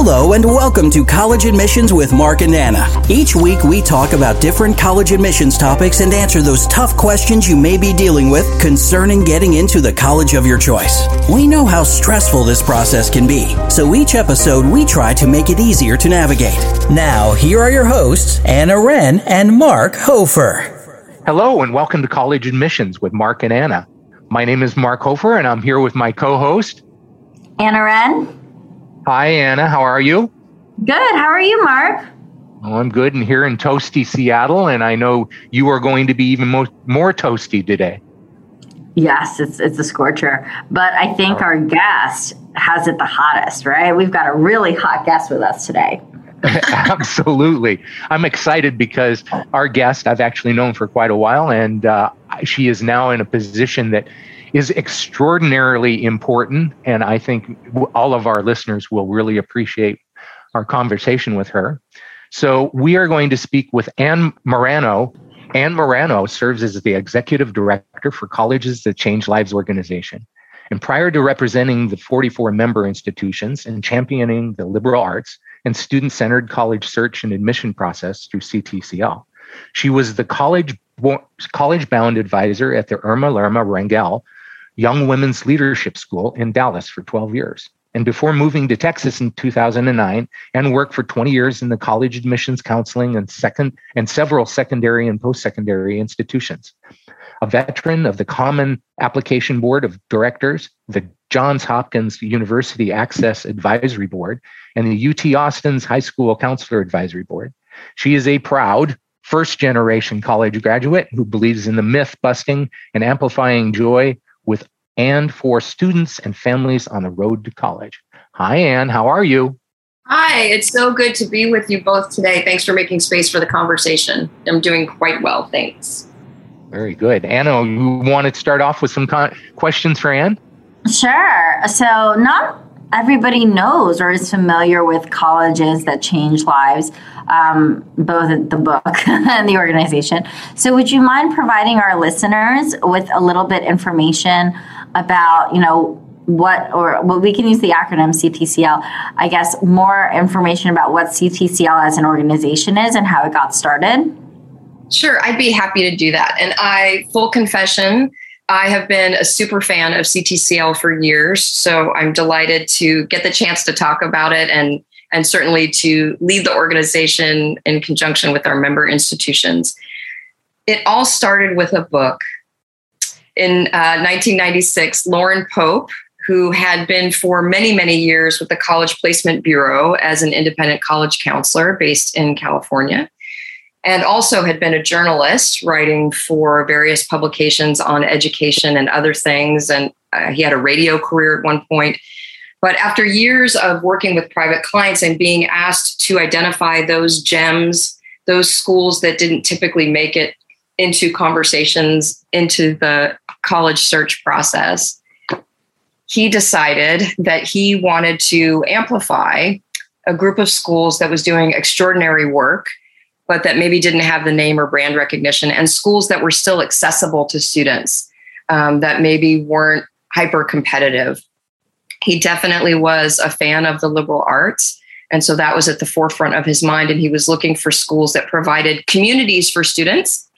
Hello and welcome to College Admissions with Mark and Anna. Each week we talk about different college admissions topics and answer those tough questions you may be dealing with concerning getting into the college of your choice. We know how stressful this process can be, so each episode we try to make it easier to navigate. Now, here are your hosts, Anna Wren and Mark Hofer. Hello and welcome to College Admissions with Mark and Anna. My name is Mark Hofer and I'm here with my co-host, Anna Wren. Hi, Anna. How are you? Good. How are you, Mark? Well, I'm good. And here in toasty Seattle, and I know you are going to be even more, more toasty today. Yes, it's it's a scorcher. But I think our guest has it the hottest, right? We've got a really hot guest with us today. Absolutely. I'm excited because our guest I've actually known for quite a while, and uh, she is now in a position that is extraordinarily important. And I think all of our listeners will really appreciate our conversation with her. So we are going to speak with Anne Morano. Anne Morano serves as the executive director for Colleges That Change Lives organization. And prior to representing the 44 member institutions and championing the liberal arts and student centered college search and admission process through CTCL, she was the college college bound advisor at the Irma Lerma Rangel Young Women's Leadership School in Dallas for 12 years. And before moving to Texas in 2009 and worked for 20 years in the college admissions counseling and second and several secondary and post-secondary institutions. A veteran of the Common Application Board of Directors, the Johns Hopkins University Access Advisory Board, and the UT Austin's High School Counselor Advisory Board. She is a proud first generation college graduate who believes in the myth busting and amplifying joy with and for students and families on the road to college. Hi, Anne. How are you? Hi, it's so good to be with you both today. Thanks for making space for the conversation. I'm doing quite well. Thanks. Very good. Anna, you want to start off with some con- questions for Anne? Sure. So, not everybody knows or is familiar with colleges that change lives, um, both the book and the organization. So, would you mind providing our listeners with a little bit information about, you know, what or well, we can use the acronym CTCL. I guess more information about what CTCL as an organization is and how it got started. Sure, I'd be happy to do that. And I, full confession, I have been a super fan of CTCL for years, so I'm delighted to get the chance to talk about it and and certainly to lead the organization in conjunction with our member institutions. It all started with a book. In uh, 1996, Loren Pope, who had been for many, many years with the College Placement Bureau as an independent college counselor based in California, and also had been a journalist writing for various publications on education and other things. And uh, he had a radio career at one point. But after years of working with private clients and being asked to identify those gems, those schools that didn't typically make it into conversations, into the college search process, he decided that he wanted to amplify a group of schools that was doing extraordinary work but that maybe didn't have the name or brand recognition, and schools that were still accessible to students um, that maybe weren't hyper competitive. He definitely was a fan of the liberal arts. And so that was at the forefront of his mind. And he was looking for schools that provided communities for students,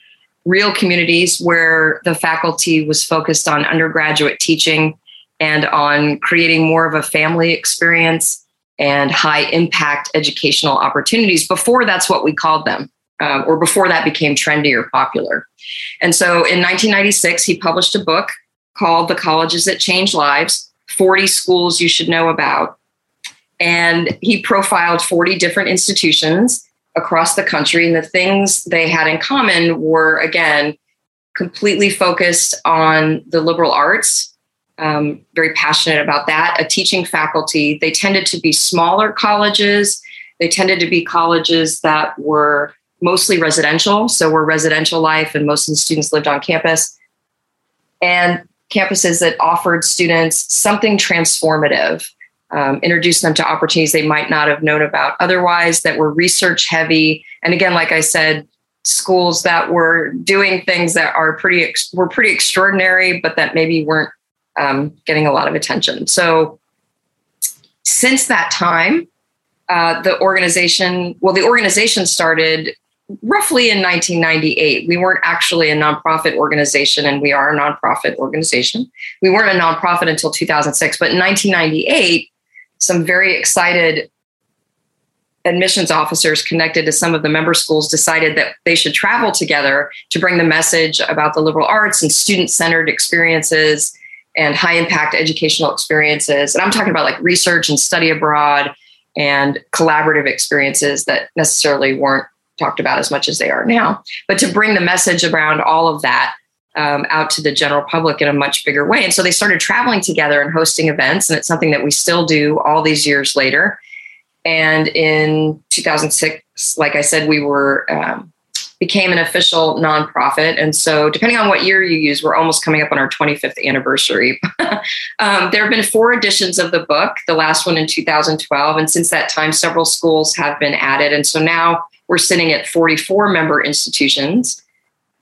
real communities where the faculty was focused on undergraduate teaching and on creating more of a family experience and high impact educational opportunities before that's what we called them. Um, or before that became trendy or popular. And so in 1996, he published a book called The Colleges That Change Lives 40 Schools You Should Know About. And he profiled 40 different institutions across the country. And the things they had in common were, again, completely focused on the liberal arts um, very passionate about that. A teaching faculty, they tended to be smaller colleges. They tended to be colleges that were mostly residential, so were residential life, and most of the students lived on campus. And campuses that offered students something transformative, um, introduced them to opportunities they might not have known about otherwise, that were research heavy. And again, like I said, schools that were doing things that are pretty were pretty extraordinary, but that maybe weren't um, getting a lot of attention. So since that time, uh, the organization, well, the organization started roughly in 1998. We weren't actually a nonprofit organization, and we are a nonprofit organization. We weren't a nonprofit until 2006, but in 1998, some very excited admissions officers connected to some of the member schools decided that they should travel together to bring the message about the liberal arts and student centered experiences and high impact educational experiences. And I'm talking about like research and study abroad and collaborative experiences that necessarily weren't talked about as much as they are now. But to bring the message around all of that um, out to the general public in a much bigger way. And so they started traveling together and hosting events. And it's something that we still do all these years later. And in 2006, like I said, we were um, became an official nonprofit. And so, depending on what year you use, we're almost coming up on our 25th anniversary. um, there have been four editions of the book, the last one in 2012. And since that time, several schools have been added. And so now we're sitting at 44 member institutions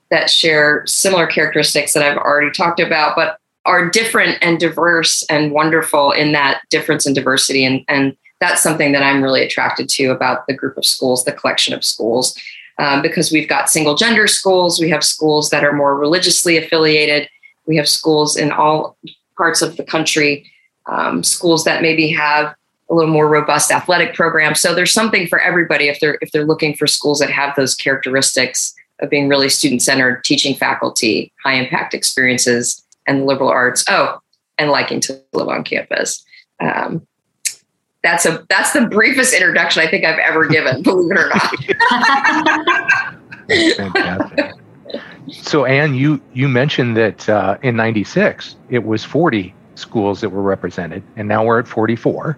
that share similar characteristics that I've already talked about, but are different and diverse and wonderful in that difference and diversity. And, and that's something that I'm really attracted to about the group of schools, the collection of schools um, because we've got single gender schools, we have schools that are more religiously affiliated, we have schools in all parts of the country, um, schools that maybe have a little more robust athletic programs. So there's something for everybody if they're if they're looking for schools that have those characteristics of being really student centered, teaching faculty, high impact experiences, and liberal arts. Oh, and liking to live on campus. Um, that's a that's the briefest introduction I think I've ever given, believe it or not. So, Anne, you you mentioned that uh, in '96 it was 40 schools that were represented, and now we're at 44.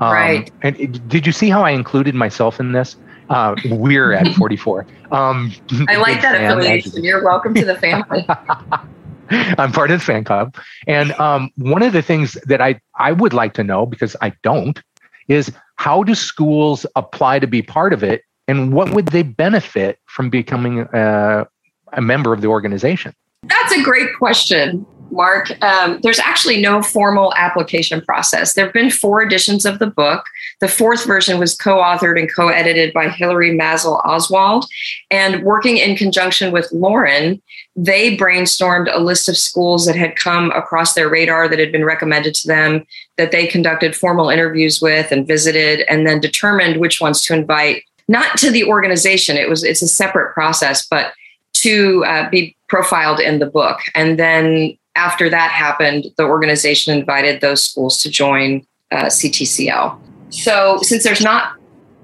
Um, right. And it, did you see how I included myself in this? Uh, we're at 44. Um, I like that affiliation. You're welcome to the family. I'm part of the fan club. And um, one of the things that I, I would like to know, because I don't, is how do schools apply to be part of it? And what would they benefit from becoming a, a member of the organization? That's a great question. Mark. Um, there's actually no formal application process. There have been four editions of the book. The fourth version was co authored and co edited by Hilary Masell Oswald. And working in conjunction with Loren, they brainstormed a list of schools that had come across their radar that had been recommended to them, that they conducted formal interviews with and visited, and then determined which ones to invite. Not to the organization, it was it's a separate process, but to uh, be profiled in the book. And then after that happened, the organization invited those schools to join uh, CTCL. So, since there's not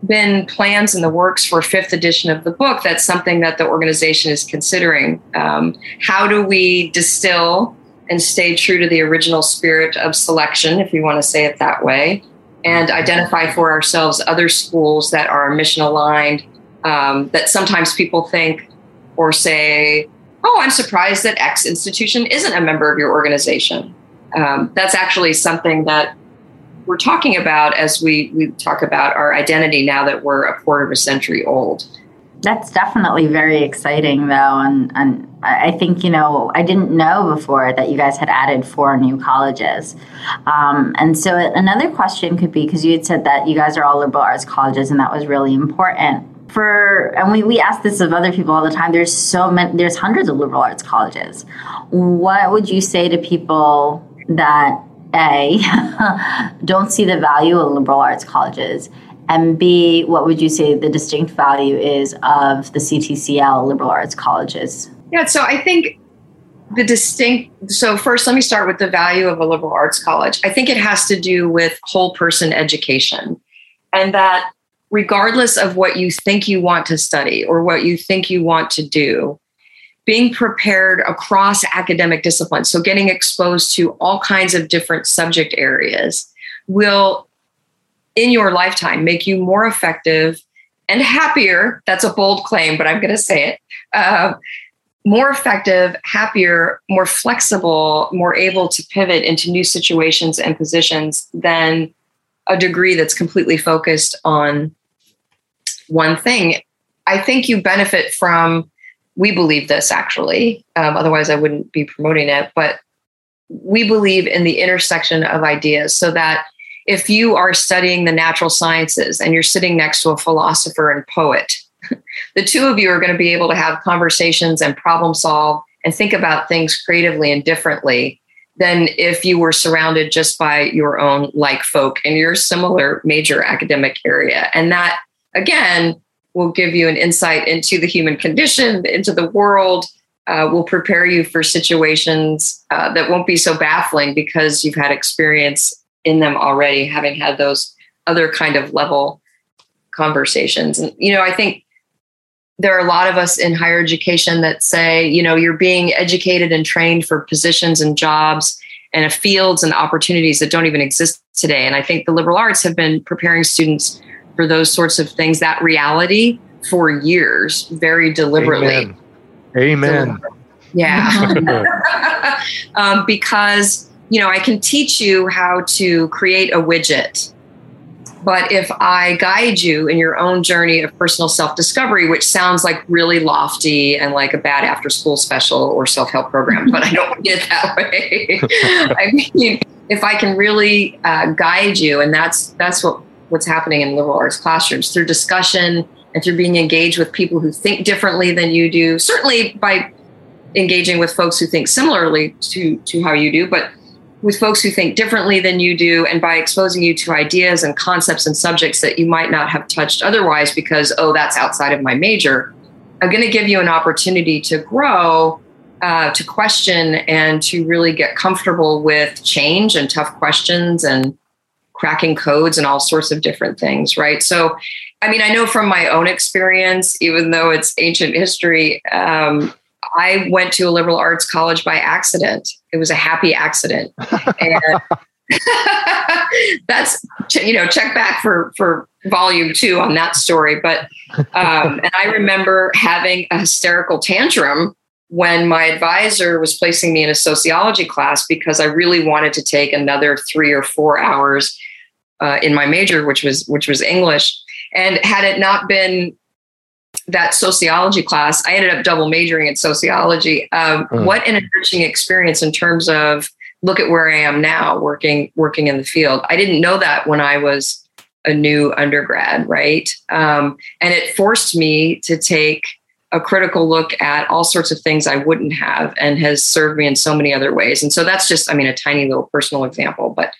been plans in the works for fifth edition of the book, that's something that the organization is considering. Um, how do we distill and stay true to the original spirit of selection, if we want to say it that way, and identify for ourselves other schools that are mission aligned, um, that sometimes people think or say, oh, I'm surprised that X institution isn't a member of your organization. Um, that's actually something that we're talking about as we, we talk about our identity now that we're a quarter of a century old. That's definitely very exciting, though. And, and I think, you know, I didn't know before that you guys had added four new colleges. Um, and so another question could be because you had said that you guys are all liberal arts colleges, and that was really important for and we, we ask this of other people all the time there's so many there's hundreds of liberal arts colleges. What would you say to people that a don't see the value of liberal arts colleges? And b what would you say the distinct value is of the ctcl liberal arts colleges? Yeah so i think the distinct so first let me start with the value of a liberal arts college. I think it has to do with whole person education and that regardless of what you think you want to study or what you think you want to do, being prepared across academic disciplines, so getting exposed to all kinds of different subject areas, will in your lifetime make you more effective and happier. That's a bold claim, but I'm going to say it. Uh, more effective, happier, more flexible, more able to pivot into new situations and positions than a degree that's completely focused on one thing. I think you benefit from, we believe this actually, um, otherwise, I wouldn't be promoting it, but we believe in the intersection of ideas so that if you are studying the natural sciences and you're sitting next to a philosopher and poet, the two of you are going to be able to have conversations and problem solve and think about things creatively and differently than if you were surrounded just by your own like folk in your similar major academic area. And that, again, will give you an insight into the human condition, into the world, uh, will prepare you for situations uh, that won't be so baffling because you've had experience in them already, having had those other kind of level conversations. And, you know, I think there are a lot of us in higher education that say, you know, you're being educated and trained for positions and jobs and fields and opportunities that don't even exist today. And I think the liberal arts have been preparing students for those sorts of things, that reality for years, very deliberately. Amen. Amen. Yeah. um, because, you know, I can teach you how to create a widget. But if I guide you in your own journey of personal self discovery, which sounds like really lofty and like a bad after school special or self help program, but I don't get that way. I mean, if I can really uh, guide you, and that's that's what what's happening in liberal arts classrooms through discussion and through being engaged with people who think differently than you do, certainly by engaging with folks who think similarly to, to how you do, but with folks who think differently than you do, and by exposing you to ideas and concepts and subjects that you might not have touched otherwise because, oh, that's outside of my major, I'm going to give you an opportunity to grow, uh, to question, and to really get comfortable with change and tough questions and cracking codes and all sorts of different things, right? So, I mean, I know from my own experience, even though it's ancient history, um, I went to a liberal arts college by accident. It was a happy accident. And that's you know check back for for volume two on that story but um, and i remember having a hysterical tantrum when my advisor was placing me in a sociology class because i really wanted to take another three or four hours uh, in my major, which was which was English. And had it not been that sociology class, I ended up double majoring in sociology. Um, mm. What an enriching experience in terms of look at where I am now, working working in the field. I didn't know that when I was a new undergrad, right? Um, and it forced me to take a critical look at all sorts of things I wouldn't have, and has served me in so many other ways. And so that's just, I mean, a tiny little personal example, but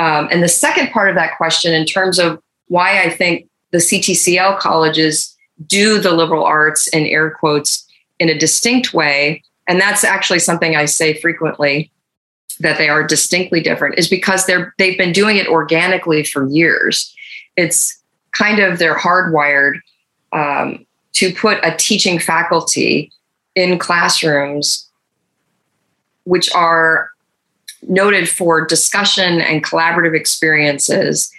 um, and the second part of that question, in terms of why I think the CTCL colleges do the liberal arts in air quotes in a distinct way, and that's actually something I say frequently that they are distinctly different, is because they're they've been doing it organically for years. It's kind of they're hardwired um, to put a teaching faculty in classrooms which are noted for discussion and collaborative experiences.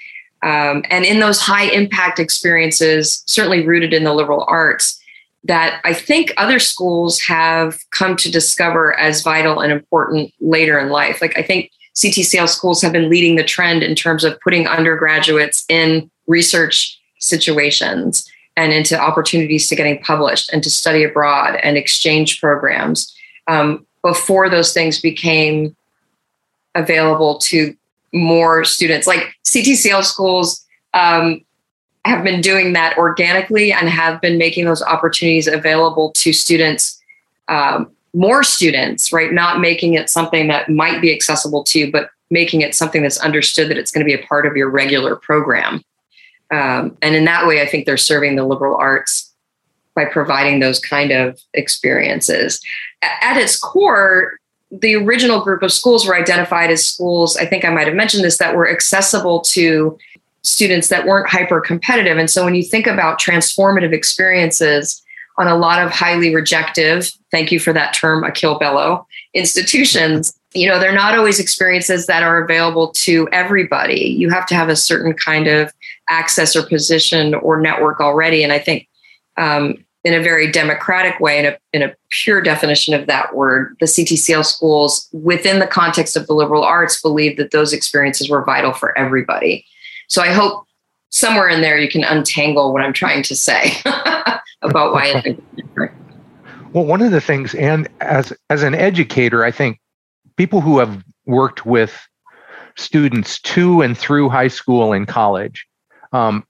Um, and in those high impact experiences, certainly rooted in the liberal arts, that I think other schools have come to discover as vital and important later in life. Like I think CTCL schools have been leading the trend in terms of putting undergraduates in research situations and into opportunities to getting published and to study abroad and exchange programs um, before those things became available to more students. Like CTCL schools um, have been doing that organically and have been making those opportunities available to students, um, more students, right? Not making it something that might be accessible to you, but making it something that's understood that it's going to be a part of your regular program. Um, and in that way, I think they're serving the liberal arts by providing those kind of experiences. At its core, the original group of schools were identified as schools, I think I might have mentioned this, that were accessible to students that weren't hyper competitive. And so when you think about transformative experiences on a lot of highly rejective, thank you for that term, Akil Bello, institutions, you know, they're not always experiences that are available to everybody. You have to have a certain kind of access or position or network already. And I think um, in a very democratic way, in a, in a pure definition of that word, the CTCL schools, within the context of the liberal arts, believed that those experiences were vital for everybody. So I hope somewhere in there you can untangle what I'm trying to say about why. Well, one of the things, and as as an educator, I think people who have worked with students to and through high school and college, um,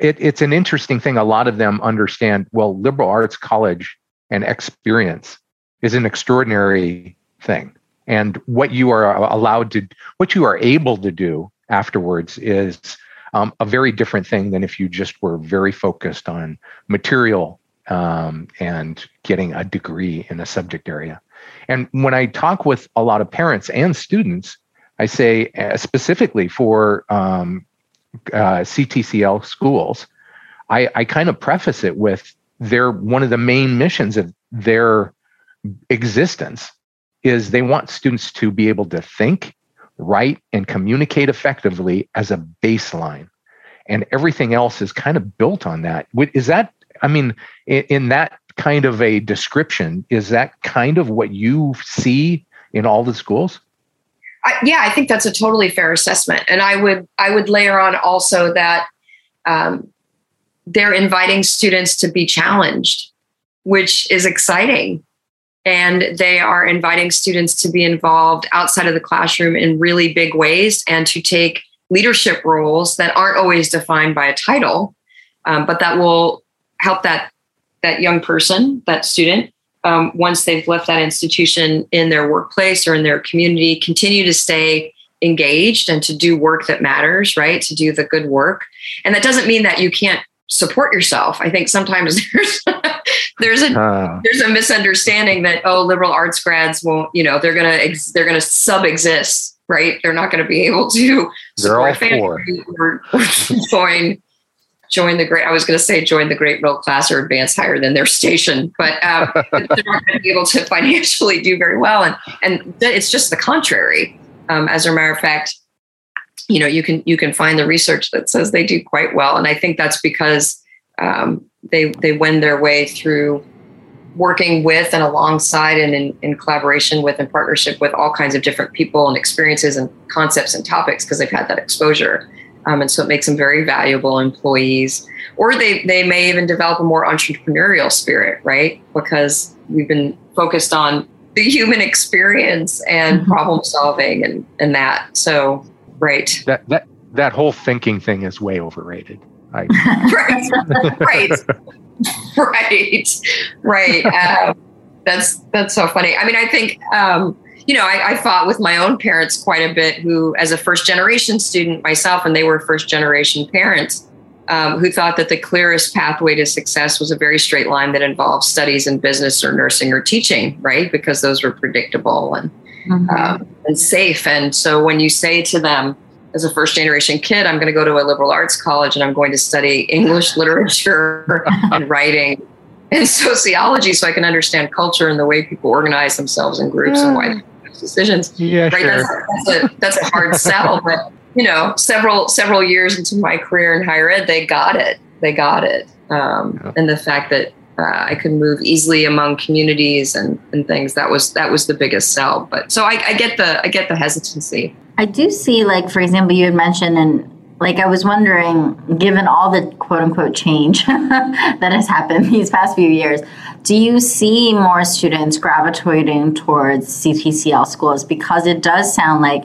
it, it's an interesting thing. A lot of them understand well, liberal arts college and experience is an extraordinary thing. And what you are allowed to, what you are able to do afterwards is um, a very different thing than if you just were very focused on material um, and getting a degree in a subject area. And when I talk with a lot of parents and students, I say uh, specifically for um, uh, CTCL schools, I, I kind of preface it with their one of the main missions of their existence is they want students to be able to think, write, and communicate effectively as a baseline. And everything else is kind of built on that. Is that, I mean, in, in that kind of a description, is that kind of what you see in all the schools? I, yeah, I think that's a totally fair assessment, and I would I would layer on also that um, they're inviting students to be challenged, which is exciting, and they are inviting students to be involved outside of the classroom in really big ways and to take leadership roles that aren't always defined by a title, um, but that will help that that young person, that student, um, once they've left that institution in their workplace or in their community, continue to stay engaged and to do work that matters, right? To do the good work. And that doesn't mean that you can't support yourself. I think sometimes there's there's a uh, there's a misunderstanding that oh liberal arts grads won't, you know, they're going to ex- they're going to sub exist, right? They're not going to be able to they're all for or, or join join the great, I was going to say join the great middle class or advance higher than their station, but um, they're not going to be able to financially do very well. And, and it's just the contrary. Um, as a matter of fact, you know, you can, you can find the research that says they do quite well. And I think that's because um, they, they wend their way through working with and alongside and in, in collaboration with and partnership with all kinds of different people and experiences and concepts and topics because they've had that exposure. Um, and so it makes them very valuable employees. Or they, they may even develop a more entrepreneurial spirit, right? Because we've been focused on the human experience and mm-hmm. problem solving and, and that. So, right. That, that, that whole thinking thing is way overrated. I... right. right. right. Right. Um, that's, that's so funny. I mean, I think, um, you know, I, I, fought with my own parents quite a bit, who, as a first generation student myself, and they were first generation parents, um, who thought that the clearest pathway to success was a very straight line that involved studies in business or nursing or teaching, right? Because those were predictable and mm-hmm. um, and safe. And so when you say to them, as a first generation kid, I'm going to go to a liberal arts college and I'm going to study English literature and writing and sociology so I can understand culture and the way people organize themselves in groups yeah. and why decisions. Yeah, right. Sure. That's, that's, a that's a hard sell, but you know, several several years into my career in higher ed, they got it. They got it, um, yeah. and the fact that uh, I could move easily among communities and, and things that was that was the biggest sell. But so I, I get the I get the hesitancy. I do see, like for example, you had mentioned and like I was wondering, given all the quote unquote change that has happened these past few years, do you see more students gravitating towards CTCL schools? Because it does sound like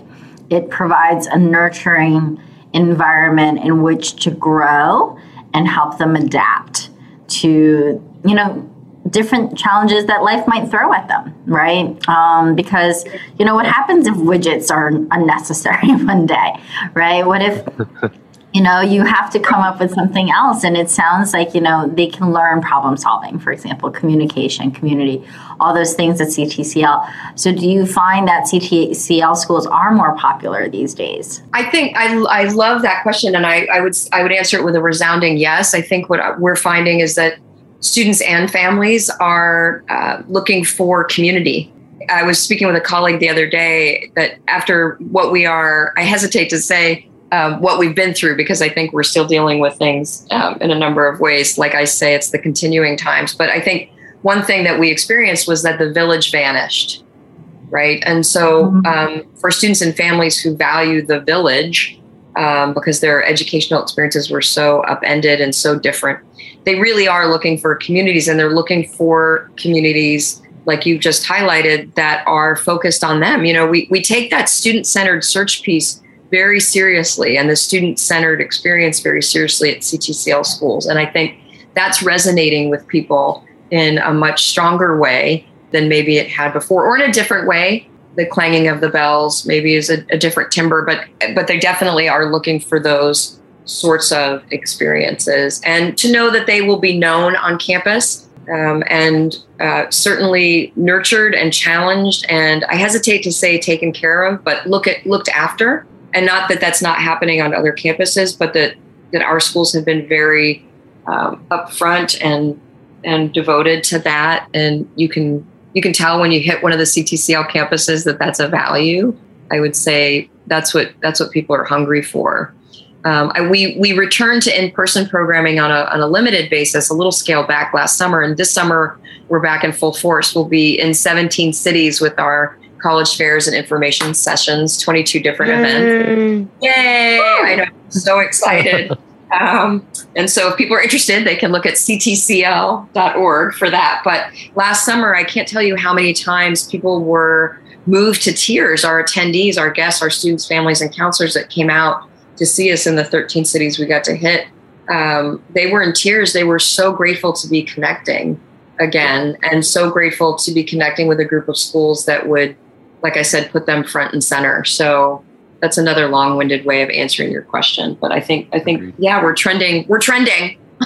it provides a nurturing environment in which to grow and help them adapt to, you know, different challenges that life might throw at them, right? Um, because you know what happens if widgets are unnecessary one day, right? What if you know you have to come up with something else and it sounds like you know they can learn problem solving for example communication community all those things at ctcl so do you find that ctcl schools are more popular these days i think i, I love that question and I, I would i would answer it with a resounding yes i think what we're finding is that students and families are uh, looking for community. I was speaking with a colleague the other day that after what we are, I hesitate to say um, what we've been through because I think we're still dealing with things um, in a number of ways. Like I say, it's the continuing times. But I think one thing that we experienced was that the village vanished, right? And so mm-hmm. um, for students and families who value the village, um, because their educational experiences were so upended and so different. They really are looking for communities and they're looking for communities like you just highlighted that are focused on them. You know, we, we take that student centered search piece very seriously and the student centered experience very seriously at CTCL schools. And I think that's resonating with people in a much stronger way than maybe it had before, or in a different way. The clanging of the bells maybe is a, a different timbre, but but they definitely are looking for those sorts of experiences. And to know that they will be known on campus um, and uh, certainly nurtured and challenged and i hesitate to say taken care of but look at looked after. And not that that's not happening on other campuses but that that our schools have been very um, upfront and and devoted to that. And you can you can tell when you hit one of the CTCL campuses that that's a value i would say that's what that's what people are hungry for um, I, we we returned to in-person programming on a, on a limited basis, a little scale back last summer, and this summer we're back in full force. We'll be in 17 cities with our college fairs and information sessions, 22 different Yay. events. Yay! I know, I'm so excited. um, and so if people are interested, they can look at ctcl.org for that. But last summer, I can't tell you how many times people were moved to tears. Our attendees, our guests, our students, families, and counselors that came out to see us in the 13 cities we got to hit. Um, they were in tears. They were so grateful to be connecting again and so grateful to be connecting with a group of schools that would, like I said, put them front and center. So that's another long-winded way of answering your question. But I think, I think, yeah, we're trending. We're trending.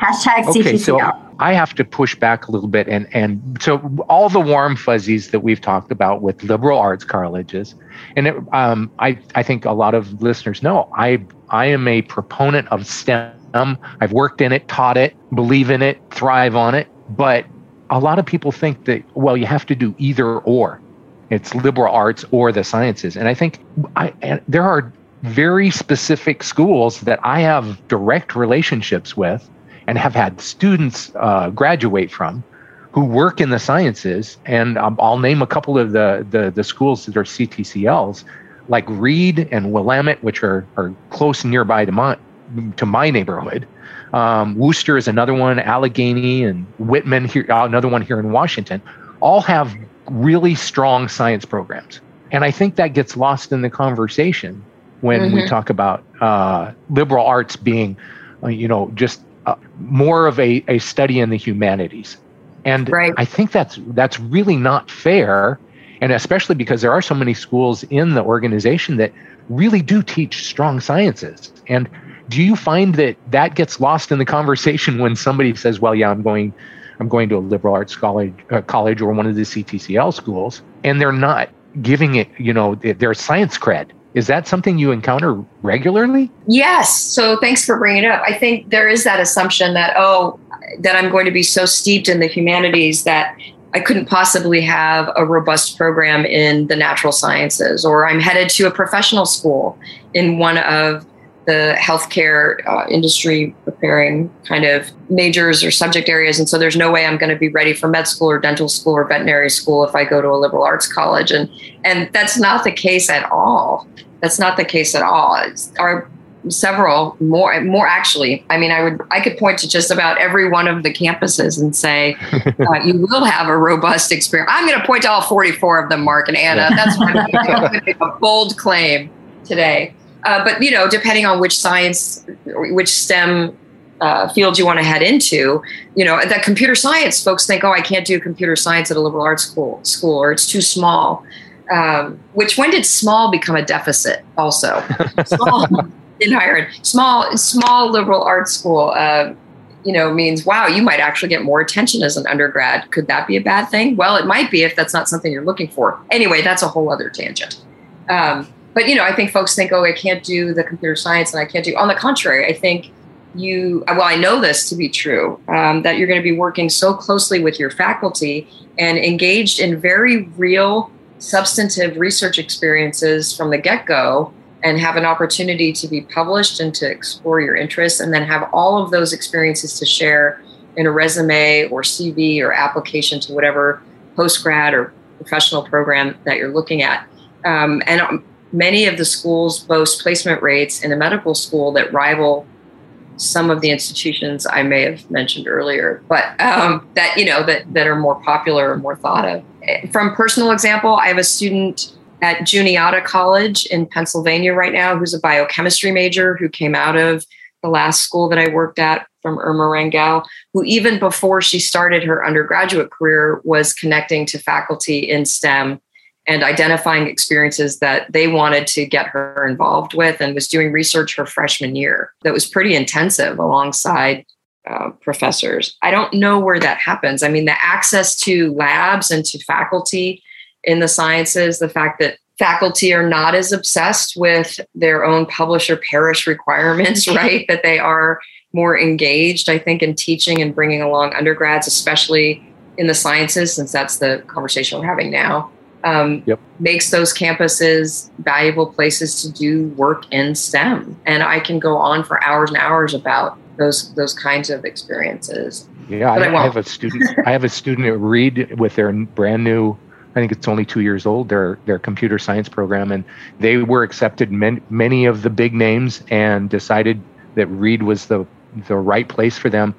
Hashtag okay, so I have to push back a little bit, and and so all the warm fuzzies that we've talked about with liberal arts colleges, and it, um, I I think a lot of listeners know I I am a proponent of STEM. I've worked in it, taught it, believe in it, thrive on it, but a lot of people think that well you have to do either or. It's liberal arts or the sciences, and I think I, there are very specific schools that I have direct relationships with and have had students uh, graduate from who work in the sciences. And um, I'll name a couple of the, the, the schools that are CTCLs, like Reed and Willamette, which are, are close nearby to my, to my neighborhood. Um, Wooster is another one, Allegheny and Whitman, here, uh, another one here in Washington, all have really strong science programs. And I think that gets lost in the conversation when mm-hmm. we talk about uh, liberal arts being, uh, you know, just uh, more of a, a study in the humanities. And right. I think that's that's really not fair. And especially because there are so many schools in the organization that really do teach strong sciences. And do you find that that gets lost in the conversation when somebody says, "Well, yeah, I'm going, I'm going to a liberal arts college, uh, college or one of the CTCL schools," and they're not giving it, you know, their science cred. Is that something you encounter regularly? Yes. So thanks for bringing it up. I think there is that assumption that, oh, that I'm going to be so steeped in the humanities that I couldn't possibly have a robust program in the natural sciences, or I'm headed to a professional school in one of the healthcare uh, industry preparing kind of majors or subject areas. And so there's no way I'm going to be ready for med school or dental school or veterinary school if I go to a liberal arts college. And, and that's not the case at all. That's not the case at all. It's, our several more more actually i mean i would i could point to just about every one of the campuses and say uh, you will have a robust experience i'm going to point to all 44 of them mark and anna yeah. that's what i'm going to make a bold claim today uh, but you know, depending on which science, which STEM uh, field you want to head into, you know, that computer science folks think, oh, I can't do computer science at a liberal arts school, school, or it's too small. Um, which when did small become a deficit? Also, small in higher ed, small small liberal arts school. Uh, you know, means wow, you might actually get more attention as an undergrad. Could that be a bad thing? Well, it might be if that's not something you're looking for. Anyway, that's a whole other tangent. Um, but you know, I think folks think, oh, I can't do the computer science, and I can't do. On the contrary, I think you. Well, I know this to be true um, that you're going to be working so closely with your faculty and engaged in very real, substantive research experiences from the get go, and have an opportunity to be published and to explore your interests, and then have all of those experiences to share in a resume or CV or application to whatever post grad or professional program that you're looking at. Um, and um, many of the schools boast placement rates in a medical school that rival some of the institutions I may have mentioned earlier, but um, that you know that that are more popular or more thought of. From personal example, I have a student at Juniata College in Pennsylvania right now, who's a biochemistry major who came out of the last school that I worked at from Irma Rangel, who even before she started her undergraduate career was connecting to faculty in STEM and identifying experiences that they wanted to get her involved with and was doing research her freshman year that was pretty intensive alongside uh, professors. I don't know where that happens. I mean, the access to labs and to faculty in the sciences, the fact that faculty are not as obsessed with their own publish or perish requirements, right? that they are more engaged, I think, in teaching and bringing along undergrads, especially in the sciences, since that's the conversation we're having now. Um, yep. Makes those campuses valuable places to do work in STEM, and I can go on for hours and hours about those those kinds of experiences. Yeah, I, I, have a student. I have a student at Reed with their brand new. I think it's only two years old. Their their computer science program, and they were accepted many, many of the big names, and decided that Reed was the the right place for them.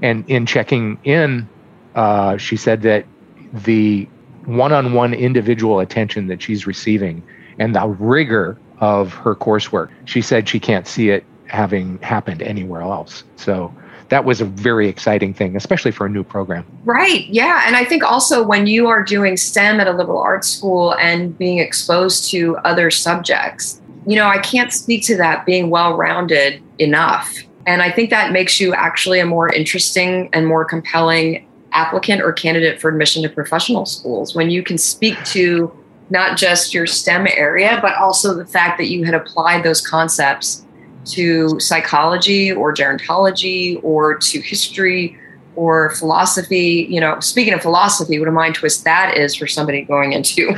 And in checking in, uh, she said that the one-on-one individual attention that she's receiving and the rigor of her coursework, she said she can't see it having happened anywhere else. So that was a very exciting thing, especially for a new program. Right. Yeah. And I think also when you are doing STEM at a liberal arts school and being exposed to other subjects, you know, I can't speak to that being well rounded enough. And I think that makes you actually a more interesting and more compelling applicant or candidate for admission to professional schools when you can speak to not just your STEM area, but also the fact that you had applied those concepts to psychology or gerontology or to history or philosophy. You know, speaking of philosophy, what a mind twist that is for somebody going into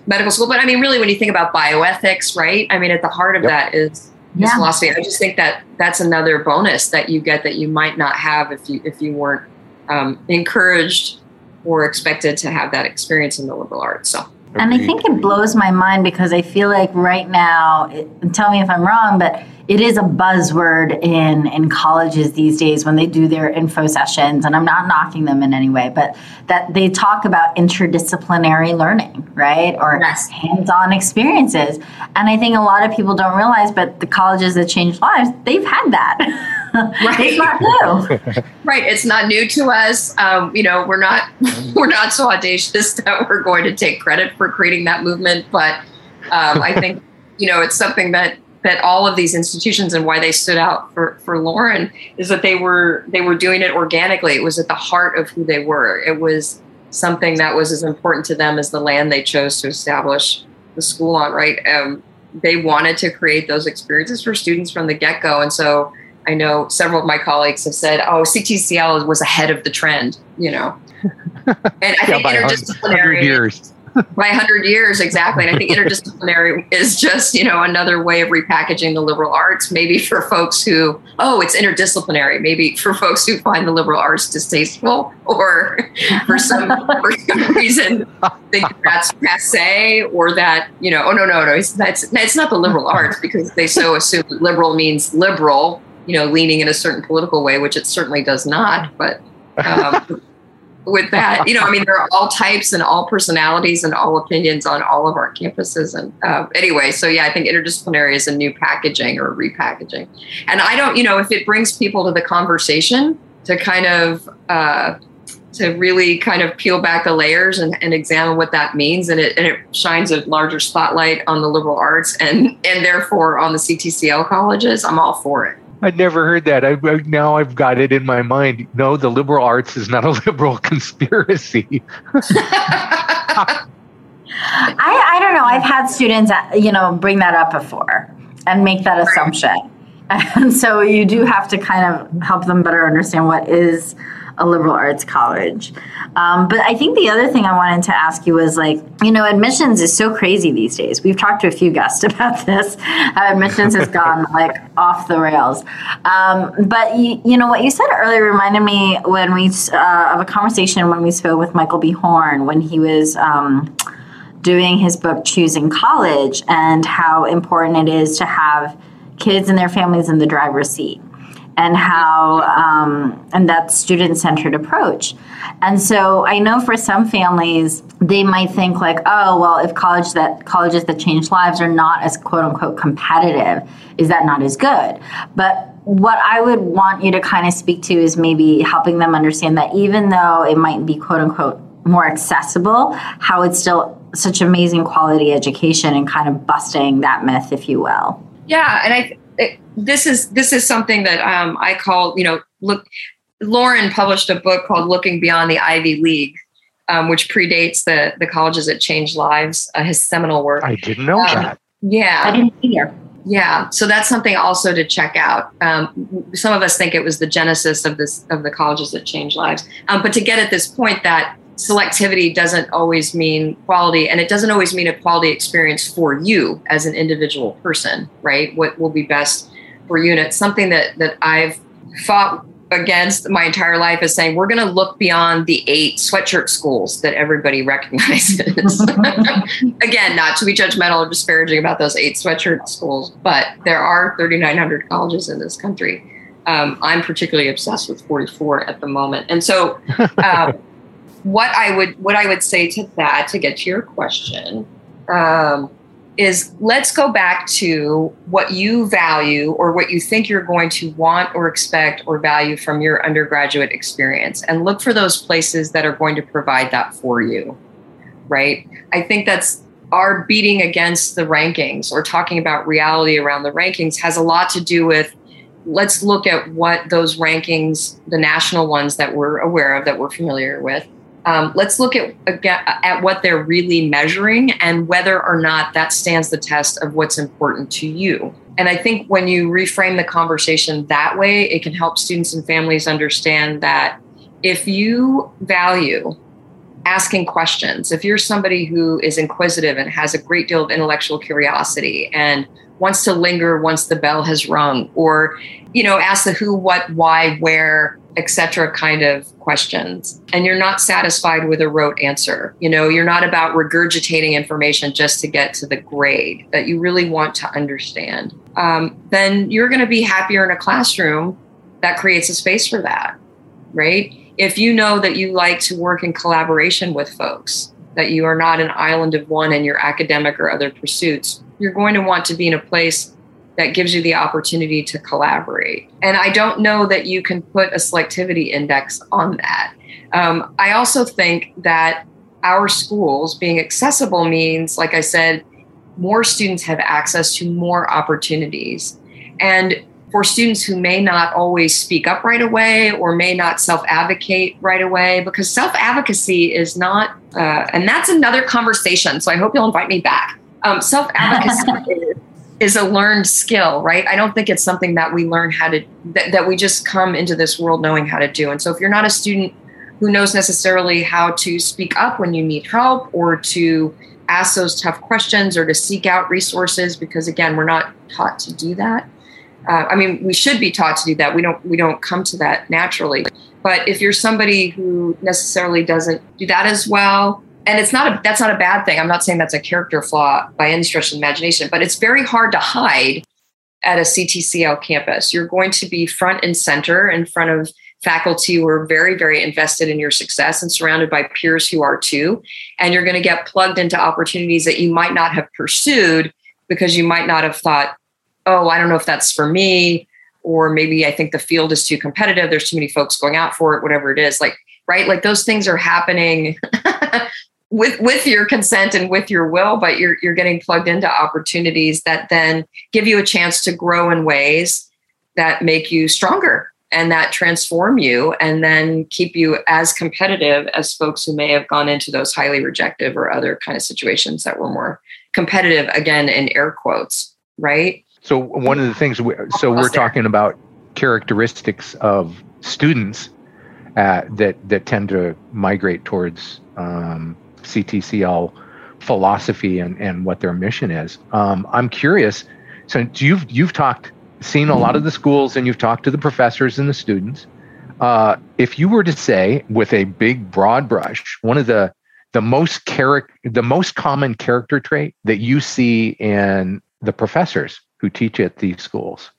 medical school. But I mean, really, when you think about bioethics, right? I mean, at the heart of yep. that is, yeah. philosophy. I just think that that's another bonus that you get that you might not have if you if you weren't um, encouraged or expected to have that experience in the liberal arts. So. And I think it blows my mind because I feel like right now, it, tell me if I'm wrong, but it is a buzzword in in colleges these days when they do their info sessions and i'm not knocking them in any way but that they talk about interdisciplinary learning right or yes. hands-on experiences and i think a lot of people don't realize but the colleges that change lives they've had that Right. it's not new. right. It's not new to us. Um, you know, we're not we're not so audacious that we're going to take credit for creating that movement, but um, I think you know it's something that that all of these institutions and why they stood out for, for Loren is that they were they were doing it organically. It was at the heart of who they were. It was something that was as important to them as the land they chose to establish the school on. Right? Um, they wanted to create those experiences for students from the get go, and so I know several of my colleagues have said, "Oh, CTCL was ahead of the trend," you know. And I yeah, think interdisciplinary years by 100 years exactly. And i think interdisciplinary is just you know another way of repackaging the liberal arts maybe for folks who oh it's interdisciplinary. Maybe for folks who find the liberal arts distasteful or for some, for some reason think that's passe or that you know oh no no no it's, that's it's not the liberal arts because they so assume liberal means liberal you know leaning in a certain political way which it certainly does not but um, with that. You know, I mean, there are all types and all personalities and all opinions on all of our campuses. And uh, anyway, so yeah, I think interdisciplinary is a new packaging or repackaging. And I don't, you know, if it brings people to the conversation to kind of, uh, to really kind of peel back the layers and, and examine what that means and it, and it shines a larger spotlight on the liberal arts and and therefore on the CTCL colleges, I'm all for it. I'd never heard that. I, I, now I've got it in my mind. No, the liberal arts is not a liberal conspiracy. I, I don't know. I've had students, uh, you know, bring that up before and make that assumption. And so you do have to kind of help them better understand what is a liberal arts college. Um, but I think the other thing I wanted to ask you was like, you know, admissions is so crazy these days. We've talked to a few guests about this. Admissions has gone like off the rails. Um, but you, you know what you said earlier reminded me when we uh, of a conversation when we spoke with Michael B. Horn when he was. Um, doing his book choosing college and how important it is to have kids and their families in the driver's seat and how um, and that student centered approach. And so I know for some families they might think like, oh well, if college that colleges that change lives are not as quote unquote competitive, is that not as good? But what I would want you to kind of speak to is maybe helping them understand that even though it might be quote unquote more accessible, how it's still such amazing quality education and kind of busting that myth, if you will. Yeah, and I it, this is this is something that um, I call you know look. Loren published a book called "Looking Beyond the Ivy League," um, which predates the the colleges that changed lives. Uh, his seminal work. I didn't know um, that. Yeah, I didn't either. Yeah, so that's something also to check out. Um, some of us think it was the genesis of this of the colleges that changed lives, um, but to get at this point that selectivity doesn't always mean quality and it doesn't always mean a quality experience for you as an individual person right? What will be best for you and it's something that that i've fought against my entire life is saying we're going to look beyond the eight sweatshirt schools that everybody recognizes. Again not to be judgmental or disparaging about those eight sweatshirt schools but there are 3900 colleges in this country. Um, i'm particularly obsessed with 44 at the moment and so uh, what I would what I would say to that to get to your question um, is let's go back to what you value or what you think you're going to want or expect or value from your undergraduate experience and look for those places that are going to provide that for you right? I think that's our beating against the rankings or talking about reality around the rankings has a lot to do with let's look at what those rankings the national ones that we're aware of that we're familiar with um, let's look at at what they're really measuring and whether or not that stands the test of what's important to you. And I think when you reframe the conversation that way, it can help students and families understand that if you value asking questions, if you're somebody who is inquisitive and has a great deal of intellectual curiosity and wants to linger once the bell has rung, or you know, ask the who, what, why, where, etc. kind of questions. And you're not satisfied with a rote answer. You know you're not about regurgitating information just to get to the grade that you really want to understand. Um, then you're going to be happier in a classroom that creates a space for that right? If you know that you like to work in collaboration with folks that you are not an island of one in your academic or other pursuits you're going to want to be in a place that gives you the opportunity to collaborate. And I don't know that you can put a selectivity index on that. Um, I also think that our schools being accessible means, like I said, more students have access to more opportunities. And for students who may not always speak up right away or may not self advocate right away, because self advocacy is not, uh, and that's another conversation. So I hope you'll invite me back. Um, self advocacy is a learned skill, right? I don't think it's something that we learn how to that, that we just come into this world knowing how to do. And so if you're not a student who knows necessarily how to speak up when you need help or to ask those tough questions or to seek out resources because again we're not taught to do that uh, i mean we should be taught to do that we don't we don't come to that naturally but if you're somebody who necessarily doesn't do that as well and it's not a that's not a bad thing. I'm not saying that's a character flaw by any stretch of imagination, but it's very hard to hide at a CTCL campus. You're going to be front and center in front of faculty who are very, very invested in your success and surrounded by peers who are too. And you're going to get plugged into opportunities that you might not have pursued because you might not have thought, oh, I don't know if that's for me. Or maybe I think the field is too competitive. There's too many folks going out for it, whatever it is. Like, right? Like those things are happening with with your consent and with your will but you're you're getting plugged into opportunities that then give you a chance to grow in ways that make you stronger and that transform you and then keep you as competitive as folks who may have gone into those highly rejective or other kind of situations that were more competitive again in air quotes right? So one of the things we, so we're talking about characteristics of students uh, that that tend to migrate towards um, CTCL philosophy and, and what their mission is. Um, I'm curious. So you've you've talked, seen a lot of the schools, and you've talked to the professors and the students. Uh, if you were to say, with a big broad brush, one of the the most character, the most common character trait that you see in the professors who teach at these schools,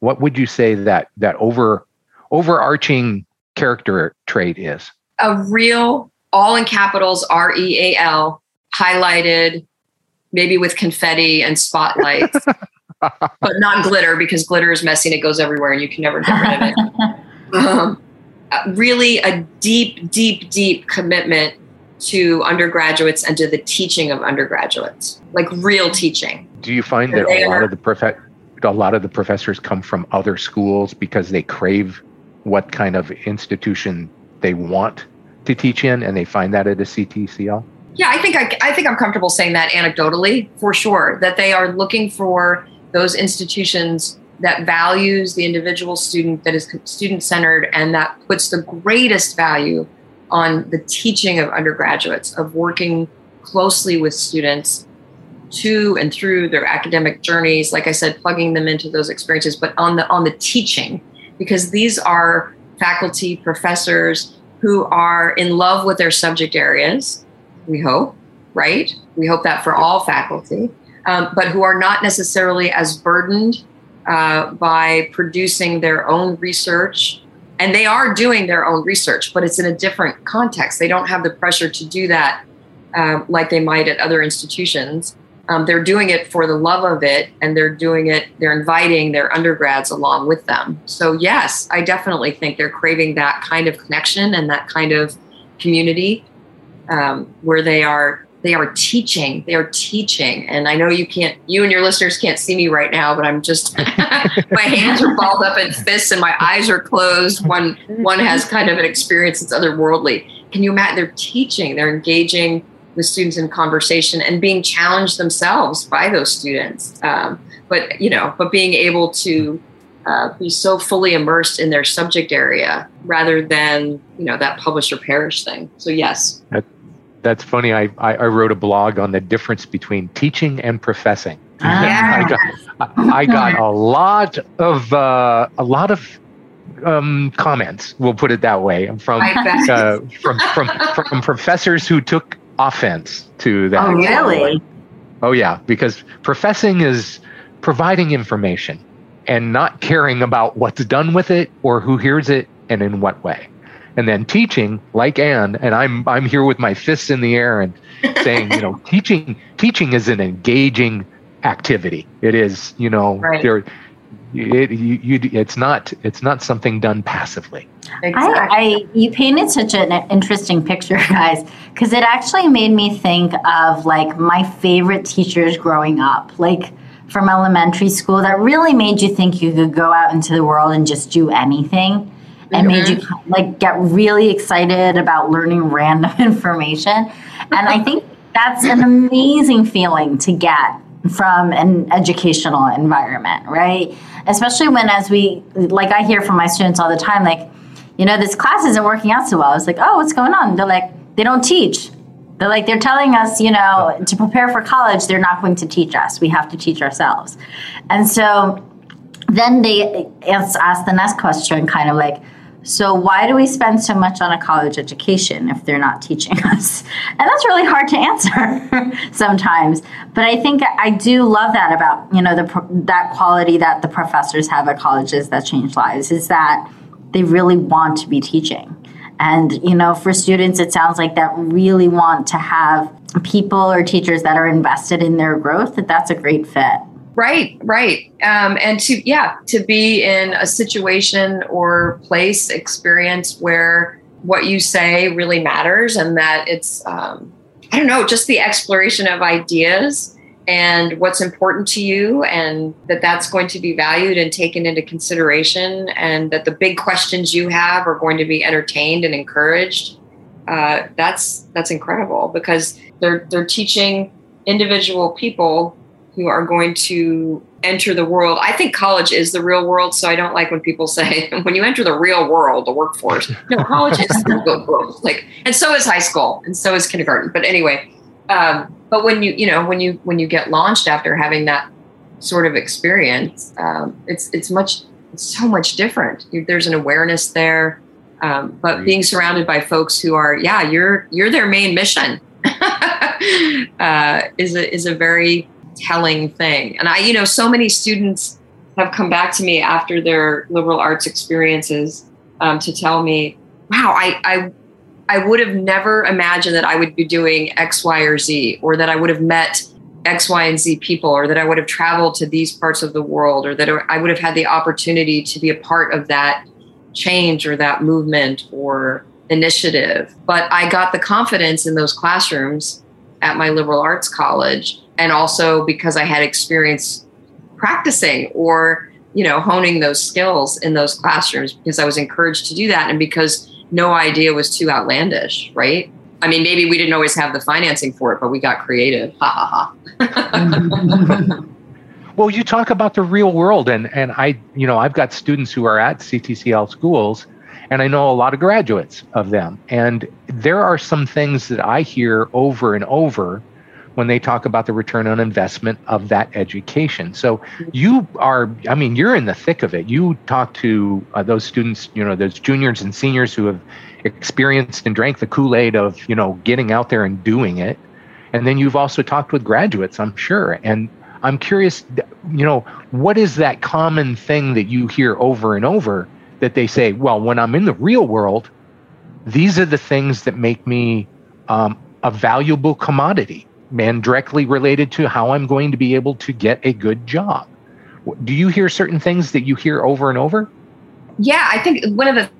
what would you say that that over overarching character trait is? A real, all in capitals, R E A L, highlighted, maybe with confetti and spotlights, but not glitter because glitter is messy and it goes everywhere and you can never get rid of it. um, really, a deep, deep, deep commitment to undergraduates and to the teaching of undergraduates, like real teaching. Do you find that a lot of the prof- a lot of the professors come from other schools because they crave what kind of institution they want to teach in, and they find that at a CTCL? Yeah, I think I, I think I'm comfortable saying that anecdotally for sure that they are looking for those institutions that values the individual student that is student centered and that puts the greatest value on the teaching of undergraduates of working closely with students to and through their academic journeys like i said plugging them into those experiences but on the on the teaching because these are faculty professors who are in love with their subject areas we hope right? We hope that for all faculty um, but who are not necessarily as burdened uh, by producing their own research. And they are doing their own research but it's in a different context. They don't have the pressure to do that uh, like they might at other institutions um, they're doing it for the love of it and they're doing it they're inviting their undergrads along with them. So yes i definitely think they're craving that kind of connection and that kind of community um, where they are they are teaching they are teaching. And i know you can't you and your listeners can't see me right now but i'm just my hands are balled up in fists and my eyes are closed. One one has kind of an experience that's otherworldly. Can you imagine? They're teaching they're engaging the students in conversation and being challenged themselves by those students um, but you know but being able to uh, be so fully immersed in their subject area rather than you know that publish or perish thing so yes that, that's funny. I, I, I wrote a blog on the difference between teaching and professing. Ah. I got I, I got a lot of uh, a lot of um, comments. We'll put it that way from uh, from, from from professors who took offense to that. Oh, really? Oh, yeah, because professing is providing information and not caring about what's done with it or who hears it and in what way and then teaching like Anne, and I'm I'm here with my fists in the air and saying, you know, teaching teaching is an engaging activity. It is, you know, right. there it you, you it's not it's not something done passively. Exactly. I, I you painted such an interesting picture, guys, because it actually made me think of like my favorite teachers growing up, like from elementary school, that really made you think you could go out into the world and just do anything and mm-hmm. made you like get really excited about learning random information. And I think that's an amazing feeling to get from an educational environment, right? Especially when, as we like, I hear from my students all the time, like, you know, this class isn't working out so well. It's like, oh, what's going on? They're like, they don't teach. They're like, they're telling us, you know, to prepare for college, they're not going to teach us. We have to teach ourselves. And so then they ask the next question, kind of like, so, why do we spend so much on a college education if they're not teaching us? And that's really hard to answer sometimes. But I think I do love that about you know the that quality that the professors have at colleges that change lives is that they really want to be teaching. And you know, for students, it sounds like that really want to have people or teachers that are invested in their growth. That that's a great fit. Right, right. Um, and to, yeah, to be in a situation or place, experience where what you say really matters and that it's, um, I don't know, just the exploration of ideas and what's important to you and that that's going to be valued and taken into consideration and that the big questions you have are going to be entertained and encouraged uh, that's that's incredible because they're they're teaching individual people who are going to enter the world. I think college is the real world, so I don't like when people say when you enter the real world, the workforce. No, college is the real world. Like, and so is high school, and so is kindergarten. But anyway, um, but when you you know when you when you get launched after having that sort of experience, um, it's it's much it's so much different. There's an awareness there, um, but being surrounded by folks who are yeah, you're you're their main mission. uh, is a is a very telling thing. And I, you know, so many students have come back to me after their liberal arts experiences um, to tell me, wow, I, I, I would have never imagined that I would be doing X, Y, or Z, or that I would have met X, Y, and Z people, or that I would have traveled to these parts of the world, or that I would have had the opportunity to be a part of that change or that movement or initiative. But I got the confidence in those classrooms at my liberal arts college, and also because I had experience practicing or you know honing those skills in those classrooms because I was encouraged to do that and because no idea was too outlandish, right? I mean, maybe we didn't always have the financing for it, but we got creative. Ha ha ha. well, you talk about the real world, and and I, you know, I've got students who are at CTCL schools, and I know a lot of graduates of them, and there are some things that I hear over and over when they talk about the return on investment of that education. So you are, I mean, you're in the thick of it. You talk to uh, those students, you know, those juniors and seniors who have experienced and drank the Kool Aid of, you know, getting out there and doing it. And then you've also talked with graduates, I'm sure. And I'm curious, you know, what is that common thing that you hear over and over that they say, well, when I'm in the real world, these are the things that make me um, a valuable commodity and directly related to how I'm going to be able to get a good job. Do you hear certain things that you hear over and over? Yeah, I think one of the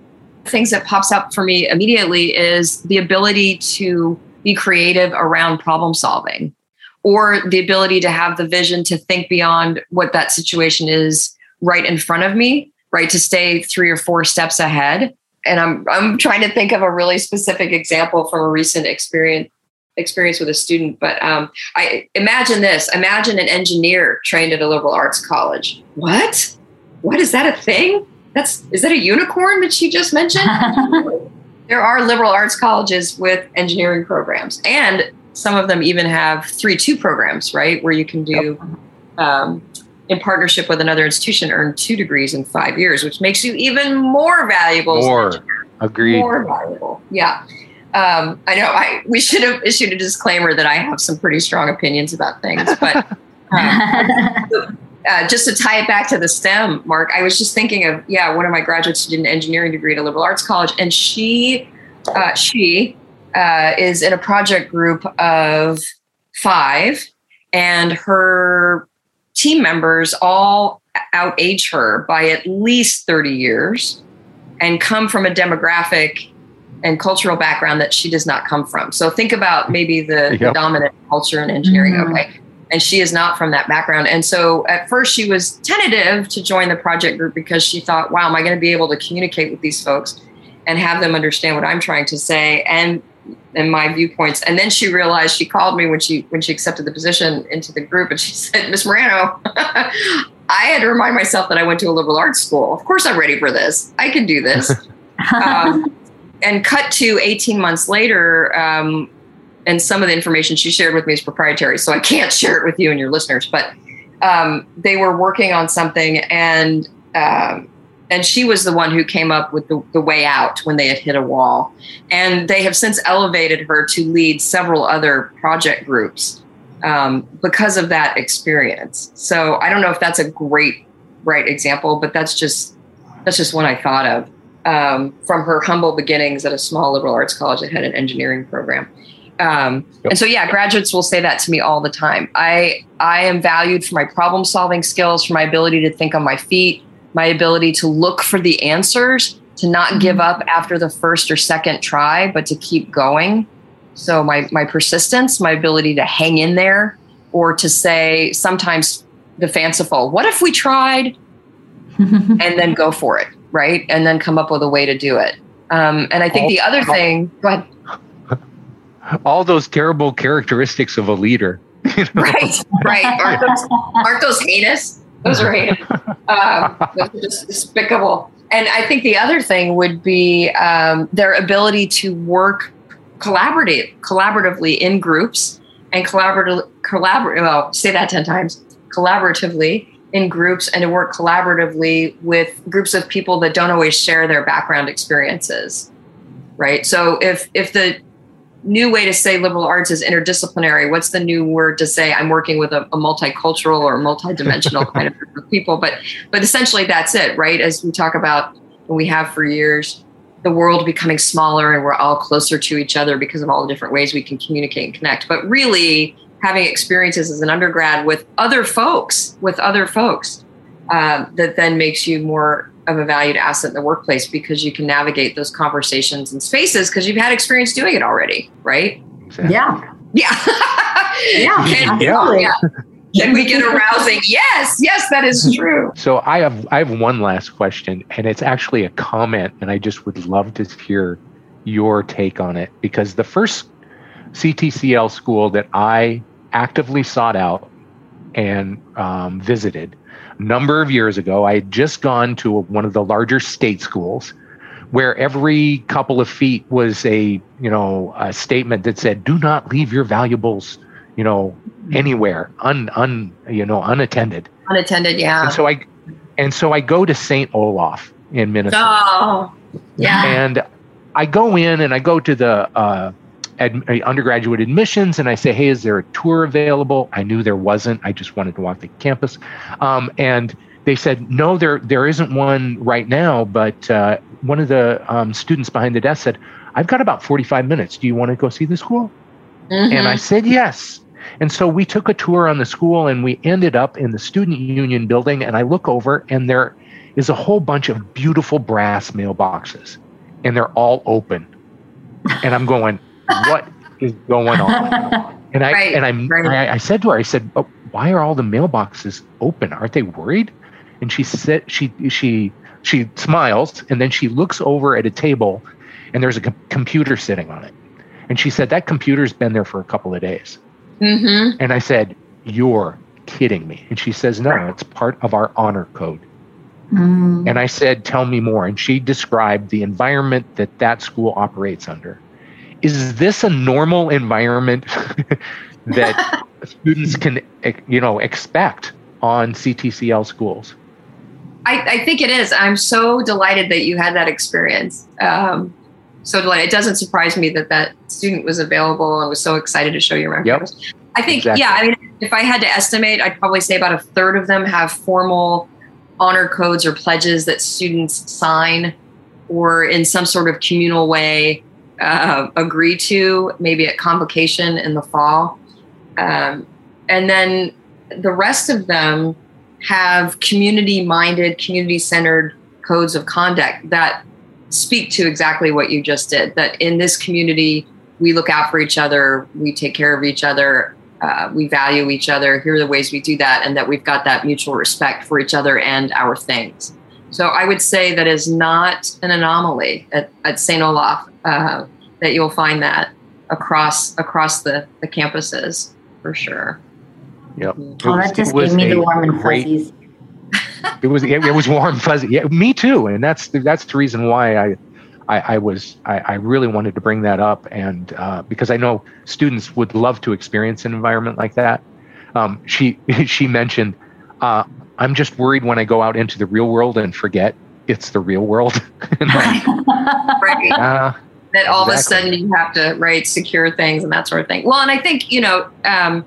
things that pops up for me immediately is the ability to be creative around problem solving or the ability to have the vision to think beyond what that situation is right in front of me, right? To stay three or four steps ahead. And I'm I'm trying to think of a really specific example from a recent experience experience with a student, but um, I imagine this: imagine an engineer trained at a liberal arts college. What? What is that a thing? That's is that a unicorn that she just mentioned? there are liberal arts colleges with engineering programs, and some of them even have three two programs, right, where you can do. Um, in partnership with another institution, earn two degrees in five years, which makes you even more valuable. More, agreed. More valuable, yeah um, I know I we should have issued a disclaimer that I have some pretty strong opinions about things, but um, uh, just to tie it back to the STEM, Mark, I was just thinking of yeah, one of my graduates did an engineering degree at a liberal arts college, and she uh, she uh, is in a project group of five, and her team members all outage her by at least thirty years, and come from a demographic and cultural background that she does not come from. So think about maybe the, yep. the dominant culture in engineering. Mm-hmm. Okay. And she is not from that background. And so at first she was tentative to join the project group because she thought, wow, am I going to be able to communicate with these folks and have them understand what I'm trying to say and and my viewpoints. And then she realized she called me when she when she accepted the position into the group and she said, Miss Morano, I had to remind myself that I went to a liberal arts school. Of course I'm ready for this. I can do this. um, and cut to 18 months later, um, and some of the information she shared with me is proprietary, so I can't share it with you and your listeners. But um, they were working on something, and um, and she was the one who came up with the, the way out when they had hit a wall. And they have since elevated her to lead several other project groups um, because of that experience. So I don't know if that's a great right example, but that's just that's just one I thought of um, from her humble beginnings at a small liberal arts college that had an engineering program. Um, yep. And so, yeah, graduates will say that to me all the time. I I am valued for my problem solving skills, for my ability to think on my feet, my ability to look for the answers, to not mm-hmm. give up after the first or second try, but to keep going. So my my persistence, my ability to hang in there, or to say sometimes the fanciful, "What if we tried?" and then go for it right? And then come up with a way to do it. Um, and I think all, the other thing, go ahead. All those terrible characteristics of a leader. You know? Right, right. Aren't those, aren't those heinous? Those are heinous. Um, those are just despicable. And I think the other thing would be um, their ability to work collaborative, collaboratively in groups and collaborative, collaborate. Well, say that ten times. Collaboratively in groups and to work collaboratively with groups of people that don't always share their background experiences right so if if the new way to say liberal arts is interdisciplinary. What's the new word to say I'm working with a, a multicultural or multidimensional kind of people? But but essentially that's it, right? As we talk about and we have for years, the world becoming smaller and we're all closer to each other because of all the different ways we can communicate and connect. But really having experiences as an undergrad with other folks, with other folks, uh, that then makes you more of a valued asset in the workplace because you can navigate those conversations and spaces because you've had experience doing it already, right? Exactly. Yeah. Yeah. yeah. Can, yeah. yeah. Can we get a rousing? Yes, yes, that is true. So I have I have one last question, and it's actually a comment, and I just would love to hear your take on it because the first CTCL school that I actively sought out and um, visited a number of years ago. I had just gone to a, one of the larger state schools where every couple of feet was a you know a statement that said do not leave your valuables you know anywhere un un you know unattended. Unattended yeah. And so i and so i go to st olaf in minnesota. Oh yeah. And i go in and i go to the uh, ad, undergraduate admissions and I say, hey, is there a tour available? I knew there wasn't. I just wanted to walk the campus. Um, and they said, no, there there isn't one right now. But uh, one of the um, students behind the desk said, I've got about 45 minutes. Do you want to go see the school? Mm-hmm. And I said, yes. And so we took a tour on the school and we ended up in the student union building. And I look over and there is a whole bunch of beautiful brass mailboxes and they're all open. And I'm going, what is going on? And I right, and I, right. I, I said to her, I said, oh, why are all the mailboxes open? Aren't they worried? And she said she she she smiles and then she looks over at a table and there's a com- computer sitting on it. And she said that computer's been there for a couple of days. Mm-hmm. And I said, "You're kidding me." And she says, "No, it's part of our honor code." Mm. And I said, "Tell me more." And she described the environment that that school operates under is this a normal environment that students can you know expect on CTCL schools? I, I, think it is. I'm so delighted that you had that experience. Um, so delighted. It doesn't surprise me that that student was available and was so excited to show you around yep. campus. I think, exactly. yeah, I mean, if I had to estimate, I'd probably say about a third of them have formal honor codes or pledges that students sign or in some sort of communal way uh, agree to, maybe at convocation in the fall. Um, and then the rest of them have community minded, community centered codes of conduct that speak to exactly what you just did. That in this community, we look out for each other, we take care of each other, uh, we value each other. Here are the ways we do that, and that we've got that mutual respect for each other and our things. So I would say that is not an anomaly at, at St. Olaf uh, that you'll find that across across the, the campuses for sure. Yep. Oh, that just gave me the warm and great, fuzzies. it was it, it, was warm fuzzy. Yeah, me too. And that's that's the reason why I I, I was I, I, really wanted to bring that up, and uh, because I know students would love to experience an environment like that. Um, she she mentioned, uh, I'm just worried when I go out into the real world and forget it's the real world. like, right. Uh, that all exactly. of a sudden you have to right secure things and that sort of thing. Well, and I think you know um,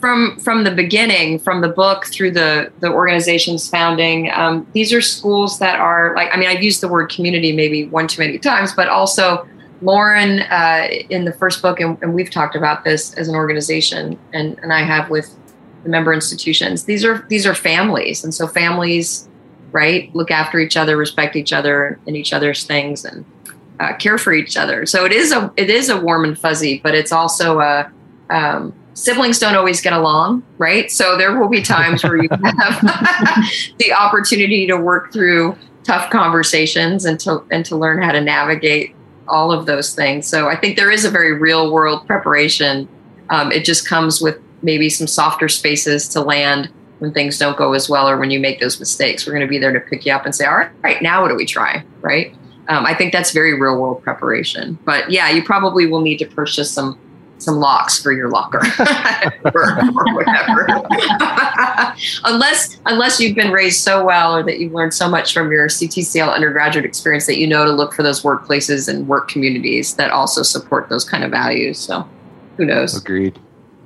from from the beginning, from the book through the the organization's founding, um, these are schools that are like I mean I've used the word community maybe one too many times, but also Loren uh, in the first book, and, and, we've talked about this as an organization, and and I have with the member institutions. These are these are families, and so families, right, look after each other, respect each other and each other's things, and uh, care for each other. So it is a it is a warm and fuzzy, but it's also a um, siblings don't always get along, right? So there will be times where you have the opportunity to work through tough conversations and to and to learn how to navigate all of those things. So I think there is a very real world preparation. Um, it just comes with maybe some softer spaces to land when things don't go as well or when you make those mistakes. We're going to be there to pick you up and say, all right, right now what do we try? Right. Um, I think that's very real world preparation. But yeah, you probably will need to purchase some some locks for your locker or, or whatever. unless unless you've been raised so well or that you've learned so much from your CTCL undergraduate experience that you know to look for those workplaces and work communities that also support those kind of values. So who knows? Agreed.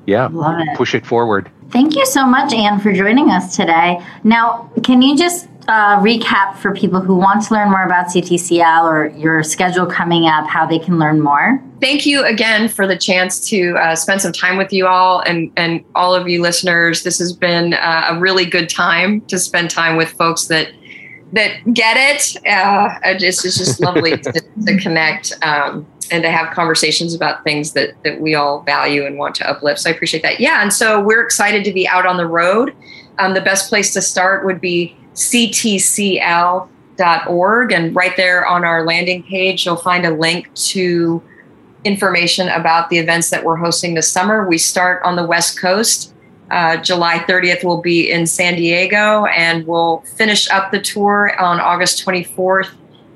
Yeah. Love it. Push it forward. Thank you so much, Anne, for joining us today. Now, can you just uh, recap for people who want to learn more about CTCL or your schedule coming up, how they can learn more? Thank you again for the chance to uh, spend some time with you all and, and all of you listeners. This has been uh, a really good time to spend time with folks that that get it. Uh, it's, it's just lovely to, to connect um, and to have conversations about things that that we all value and want to uplift. So I appreciate that. Yeah, and so we're excited to be out on the road. Um, the best place to start would be ctcl.org, and right there on our landing page, you'll find a link to information about the events that we're hosting this summer. We start on the West Coast uh, July 30th, we'll be in San Diego, and we'll finish up the tour on August 24th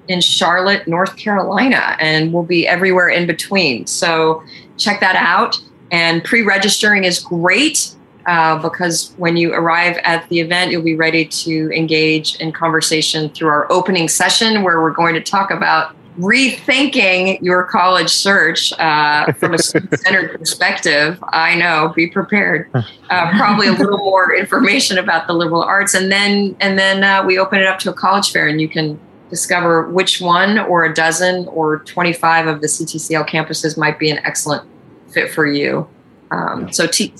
in Charlotte, North Carolina, and we'll be everywhere in between. So check that out. And pre registering is great. Uh, because when you arrive at the event, you'll be ready to engage in conversation through our opening session, where we're going to talk about rethinking your college search uh, from a student centered perspective. I know, be prepared. Uh, probably a little more information about the liberal arts, and then and then uh, we open it up to a college fair, and you can discover which one or a dozen or 25 of the CTCL campuses might be an excellent fit for you. Um, so t-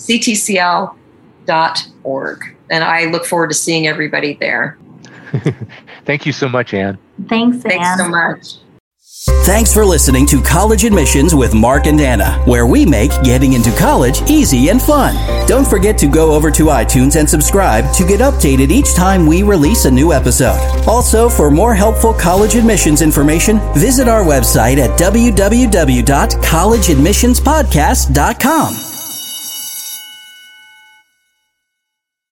ctcl.org, and I look forward to seeing everybody there. Thank you so much, Anne. Thanks, Anne. Thanks so much. Thanks for listening to College Admissions with Mark and Anna, where we make getting into college easy and fun. Don't forget to go over to iTunes and subscribe to get updated each time we release a new episode. Also, for more helpful college admissions information, visit our website at www.collegeadmissionspodcast.com.